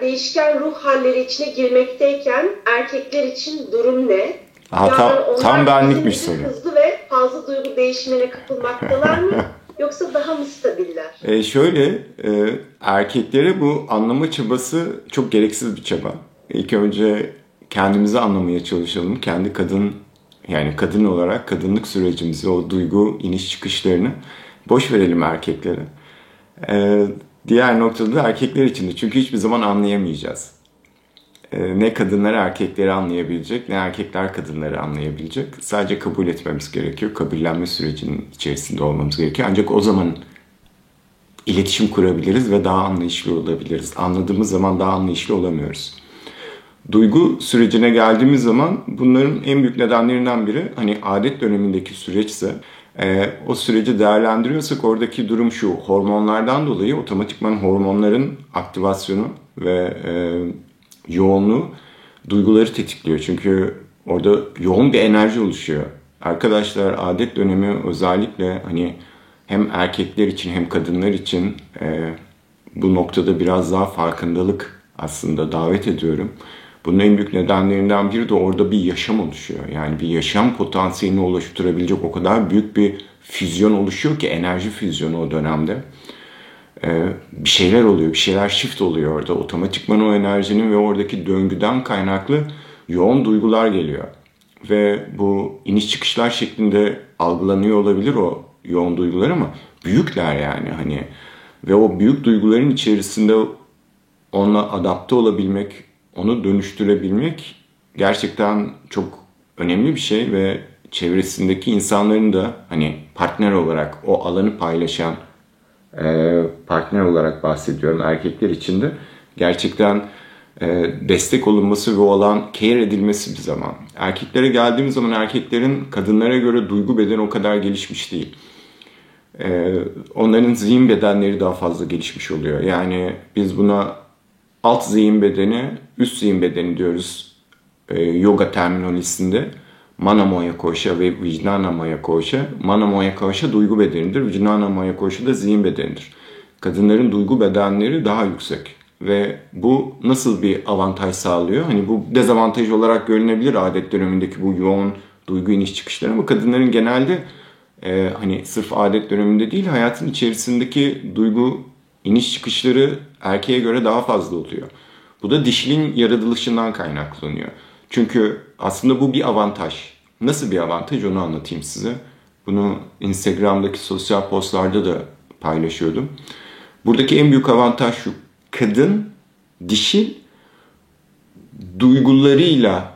değişken ruh halleri içine girmekteyken erkekler için durum ne? Aha, tam, onlar tam benlik bizim bir gibi soru. Hızlı ve fazla duygu değişimine kapılmaktalar mı? Yoksa daha mı stabiller? E şöyle, e, erkeklere bu anlama çabası çok gereksiz bir çaba. İlk önce kendimizi anlamaya çalışalım. Kendi kadın, yani kadın olarak kadınlık sürecimizi, o duygu iniş çıkışlarını boş verelim erkeklere. E, diğer noktada da erkekler için de. Çünkü hiçbir zaman anlayamayacağız. E, ne kadınlar erkekleri anlayabilecek, ne erkekler kadınları anlayabilecek. Sadece kabul etmemiz gerekiyor. Kabullenme sürecinin içerisinde olmamız gerekiyor. Ancak o zaman iletişim kurabiliriz ve daha anlayışlı olabiliriz. Anladığımız zaman daha anlayışlı olamıyoruz. Duygu sürecine geldiğimiz zaman bunların en büyük nedenlerinden biri hani adet dönemindeki süreçse e, o süreci değerlendiriyorsak oradaki durum şu hormonlardan dolayı otomatikman hormonların aktivasyonu ve e, yoğunluğu duyguları tetikliyor. Çünkü orada yoğun bir enerji oluşuyor. Arkadaşlar adet dönemi özellikle hani hem erkekler için hem kadınlar için e, bu noktada biraz daha farkındalık aslında davet ediyorum. Bunun en büyük nedenlerinden biri de orada bir yaşam oluşuyor. Yani bir yaşam potansiyelini oluşturabilecek o kadar büyük bir füzyon oluşuyor ki enerji füzyonu o dönemde. Ee, bir şeyler oluyor, bir şeyler shift oluyor orada. Otomatikman o enerjinin ve oradaki döngüden kaynaklı yoğun duygular geliyor. Ve bu iniş çıkışlar şeklinde algılanıyor olabilir o yoğun duygular ama büyükler yani hani ve o büyük duyguların içerisinde onunla adapte olabilmek, onu dönüştürebilmek gerçekten çok önemli bir şey ve çevresindeki insanların da hani partner olarak o alanı paylaşan e, partner olarak bahsediyorum erkekler için de gerçekten e, destek olunması ve o alan care edilmesi bir zaman. Erkeklere geldiğimiz zaman erkeklerin kadınlara göre duygu bedeni o kadar gelişmiş değil. E, onların zihin bedenleri daha fazla gelişmiş oluyor. Yani biz buna alt zihin bedeni, üst zihin bedeni diyoruz yoga terminolojisinde. Mana Moya Koşa ve Vijnana Maya Koşa. Mana Moya Koşa duygu bedenidir. Vijnana Maya Koşa da zihin bedenidir. Kadınların duygu bedenleri daha yüksek. Ve bu nasıl bir avantaj sağlıyor? Hani bu dezavantaj olarak görünebilir adet dönemindeki bu yoğun duygu iniş çıkışları ama kadınların genelde e, hani sırf adet döneminde değil hayatın içerisindeki duygu iniş çıkışları erkeğe göre daha fazla oluyor. Bu da dişilin yaratılışından kaynaklanıyor. Çünkü aslında bu bir avantaj. Nasıl bir avantaj onu anlatayım size. Bunu Instagram'daki sosyal postlarda da paylaşıyordum. Buradaki en büyük avantaj şu. Kadın, dişil duygularıyla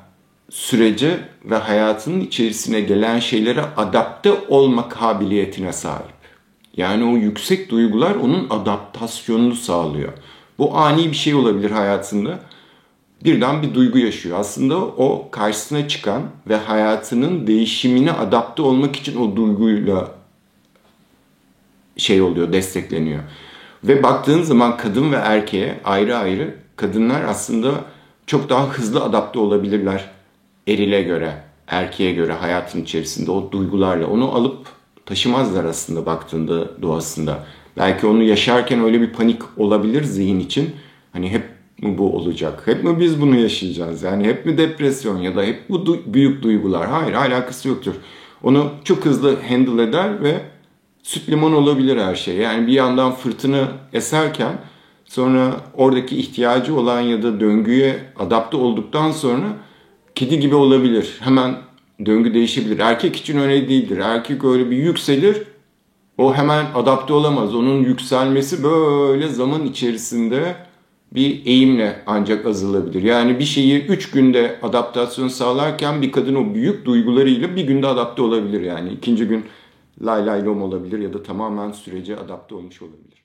sürece ve hayatının içerisine gelen şeylere adapte olma kabiliyetine sahip. Yani o yüksek duygular onun adaptasyonunu sağlıyor. Bu ani bir şey olabilir hayatında birden bir duygu yaşıyor. Aslında o karşısına çıkan ve hayatının değişimine adapte olmak için o duyguyla şey oluyor, destekleniyor. Ve baktığın zaman kadın ve erkeğe ayrı ayrı kadınlar aslında çok daha hızlı adapte olabilirler erile göre, erkeğe göre hayatın içerisinde o duygularla. Onu alıp taşımazlar aslında baktığında doğasında. Belki onu yaşarken öyle bir panik olabilir zihin için. Hani hep mi bu olacak? Hep mi biz bunu yaşayacağız? Yani hep mi depresyon ya da hep bu du- büyük duygular? Hayır alakası yoktur. Onu çok hızlı handle eder ve süt limon olabilir her şey. Yani bir yandan fırtına eserken sonra oradaki ihtiyacı olan ya da döngüye adapte olduktan sonra kedi gibi olabilir. Hemen döngü değişebilir. Erkek için öyle değildir. Erkek öyle bir yükselir o hemen adapte olamaz. Onun yükselmesi böyle zaman içerisinde bir eğimle ancak azalabilir. Yani bir şeyi 3 günde adaptasyon sağlarken bir kadın o büyük duygularıyla bir günde adapte olabilir. Yani ikinci gün lay lay lom olabilir ya da tamamen sürece adapte olmuş olabilir.